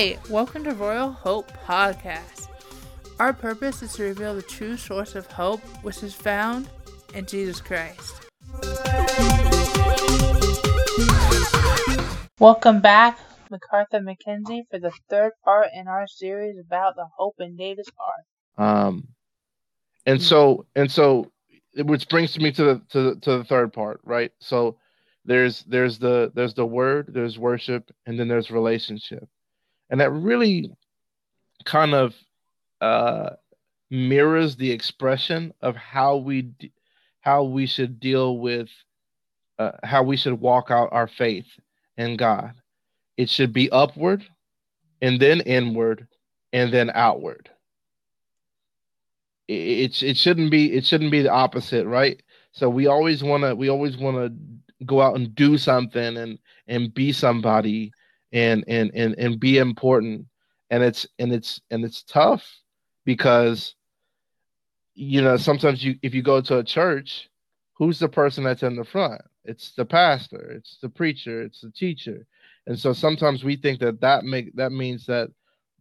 Hey, welcome to Royal Hope Podcast. Our purpose is to reveal the true source of hope, which is found in Jesus Christ. Welcome back, McCartha McKenzie, for the third part in our series about the hope in David's heart. Um, and so and so, which brings me to the to the, to the third part, right? So there's there's the there's the word, there's worship, and then there's relationship, and that really kind of uh, mirrors the expression of how we how we should deal with uh, how we should walk out our faith in God. It should be upward, and then inward, and then outward. It, it, it shouldn't be it shouldn't be the opposite, right? So we always want to we always want to go out and do something and and be somebody and and and and be important. And it's and it's and it's tough because you know sometimes you if you go to a church who's the person that's in the front? It's the pastor it's the preacher it's the teacher. And so sometimes we think that that make that means that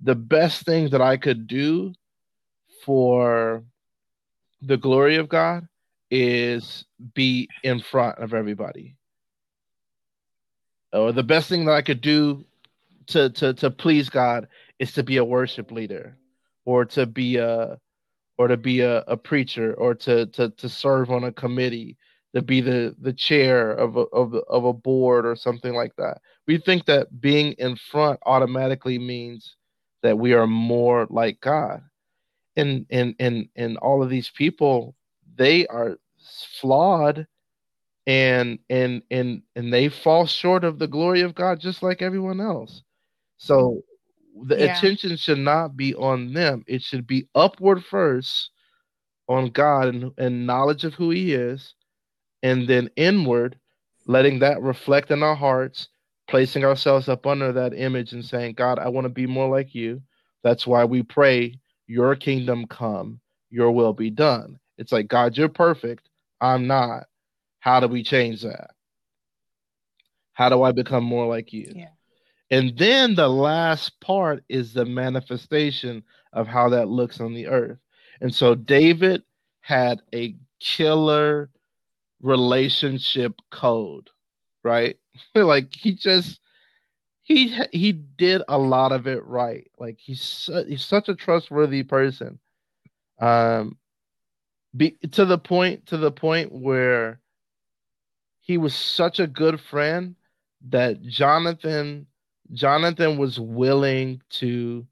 the best thing that i could do for the glory of god is be in front of everybody. Or the best thing that i could do to to to please god is to be a worship leader or to be a or to be a, a preacher or to, to to serve on a committee to be the the chair of a, of, of a board or something like that. We think that being in front automatically means that we are more like god. And and and and all of these people they are flawed and and and and they fall short of the glory of god just like everyone else so mm. the yeah. attention should not be on them. It should be upward first on God and, and knowledge of who He is, and then inward, letting that reflect in our hearts, placing ourselves up under that image and saying, God, I want to be more like you. That's why we pray, Your kingdom come, Your will be done. It's like, God, you're perfect. I'm not. How do we change that? How do I become more like you? Yeah. And then the last part is the manifestation of how that looks on the earth. And so David had a killer relationship code, right? like he just he he did a lot of it right. Like he's su- he's such a trustworthy person. Um be to the point to the point where he was such a good friend that Jonathan Jonathan was willing to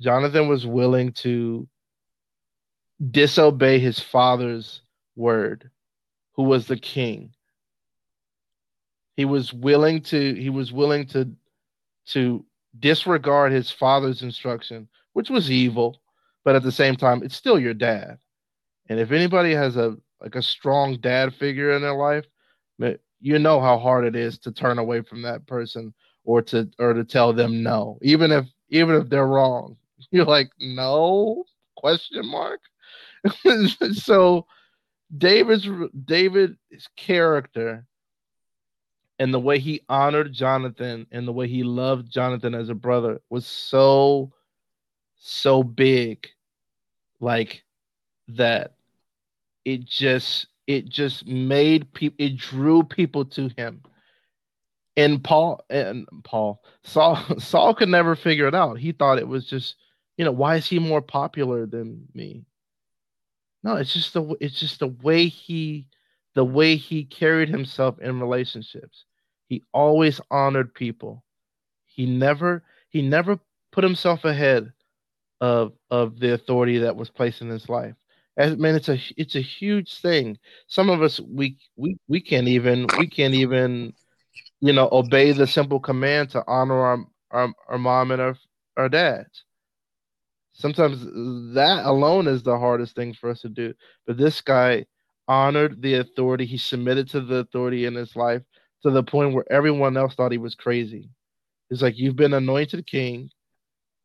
Jonathan was willing to disobey his father's word, who was the king. He was willing to he was willing to to disregard his father's instruction, which was evil, but at the same time, it's still your dad. And if anybody has a like a strong dad figure in their life, you know how hard it is to turn away from that person or to or to tell them no, even if even if they're wrong. You're like, no question mark. so David's David's character and the way he honored Jonathan and the way he loved Jonathan as a brother was so so big like that it just it just made people it drew people to him and Paul and Paul Saul Saul could never figure it out. He thought it was just, you know, why is he more popular than me? No, it's just the it's just the way he the way he carried himself in relationships. He always honored people. He never he never put himself ahead of of the authority that was placed in his life. As man, it's a it's a huge thing. Some of us we we we can't even we can't even you know, obey the simple command to honor our our, our mom and our our dads. Sometimes that alone is the hardest thing for us to do. But this guy honored the authority. He submitted to the authority in his life to the point where everyone else thought he was crazy. He's like, You've been anointed king.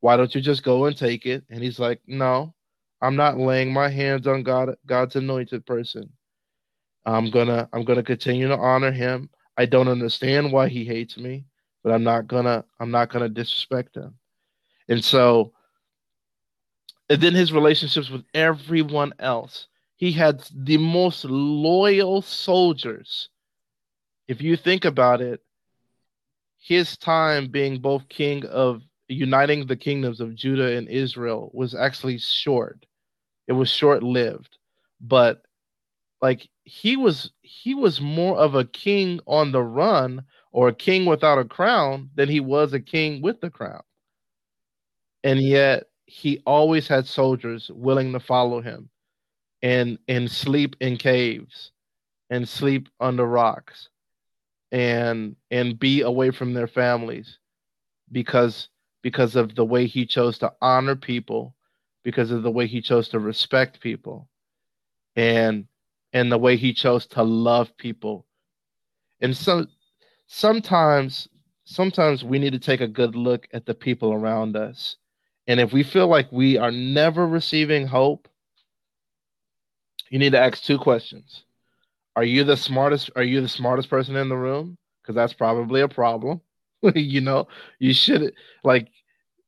Why don't you just go and take it? And he's like, No, I'm not laying my hands on God God's anointed person. I'm gonna I'm gonna continue to honor him. I don't understand why he hates me, but I'm not gonna I'm not gonna disrespect him. And so, and then his relationships with everyone else. He had the most loyal soldiers. If you think about it, his time being both king of uniting the kingdoms of Judah and Israel was actually short. It was short lived. But like he was he was more of a king on the run or a king without a crown than he was a king with the crown. And yet he always had soldiers willing to follow him and and sleep in caves and sleep under rocks and and be away from their families because because of the way he chose to honor people because of the way he chose to respect people and and the way he chose to love people. And so sometimes sometimes we need to take a good look at the people around us. And if we feel like we are never receiving hope you need to ask two questions. Are you the smartest are you the smartest person in the room? Because that's probably a problem. You know you should like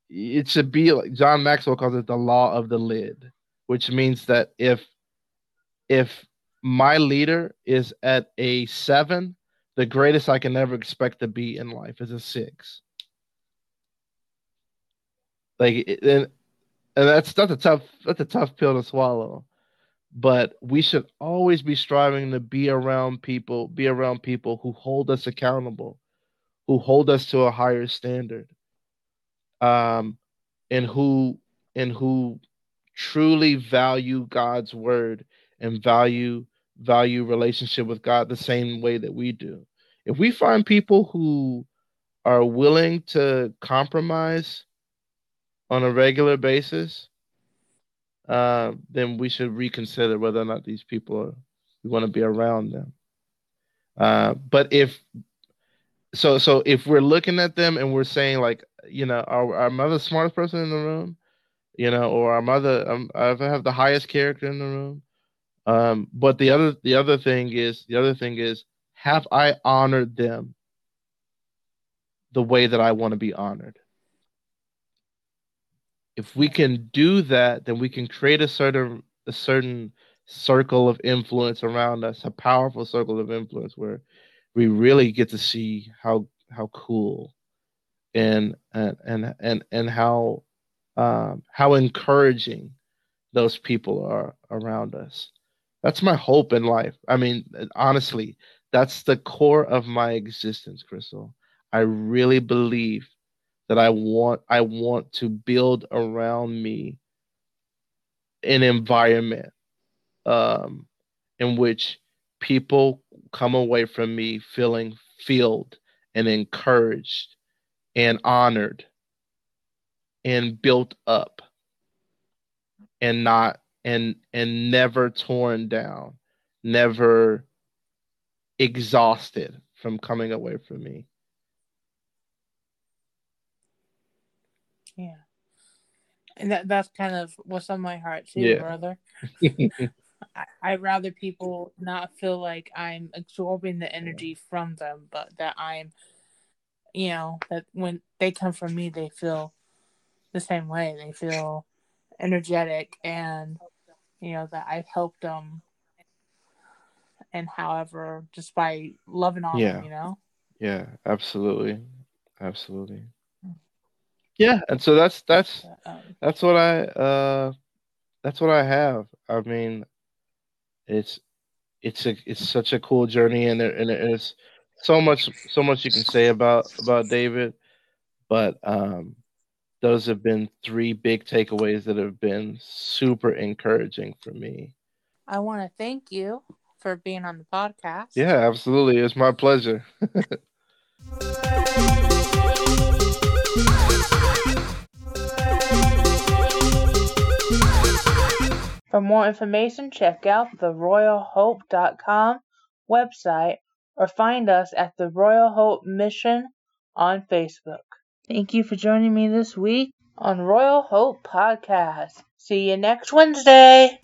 it should be like john maxwell calls it the law of the lid which means that if if my leader is at a seven the greatest i can ever expect to be in life is a six. Like and, and that's that's a tough that's a tough pill to swallow. But we should always be striving to be around people be around people who hold us accountable who hold us to a higher standard um and who and who truly value God's word and value value relationship with God the same way that we do if we find people who are willing to compromise on a regular basis uh, then we should reconsider whether or not these people are, we want to be around them. Uh, but if so, so if we're looking at them and we're saying like, you know, our our mother smartest person in the room, you know, or our mother, um, I have the highest character in the room. Um, but the other the other thing is the other thing is have I honored them the way that I want to be honored? if we can do that, then we can create a certain a certain circle of influence around us, a powerful circle of influence where we really get to see how how cool and and and and, and how um, how encouraging those people are around us. That's my hope in life. I mean, honestly, that's the core of my existence, Crystal. I really believe that I want I want to build around me an environment um, in which people come away from me feeling filled and encouraged and honored and built up and not and and never torn down never exhausted from coming away from me Yeah. And that that's kind of what's on my heart too, yeah. brother. I, I'd rather people not feel like I'm absorbing the energy from them, but that I'm, you know, that when they come from me, they feel the same way. They feel energetic and, you know, that I've helped them. And however, just by loving on yeah. them, you know? Yeah, absolutely. Absolutely yeah and so that's that's um, that's what i uh that's what i have i mean it's it's a it's such a cool journey and there and it's so much so much you can say about about david but um those have been three big takeaways that have been super encouraging for me. I want to thank you for being on the podcast. Yeah absolutely. It's my pleasure. For more information, check out the royalhope.com website or find us at the Royal Hope Mission on Facebook. Thank you for joining me this week on Royal Hope Podcast. See you next Wednesday.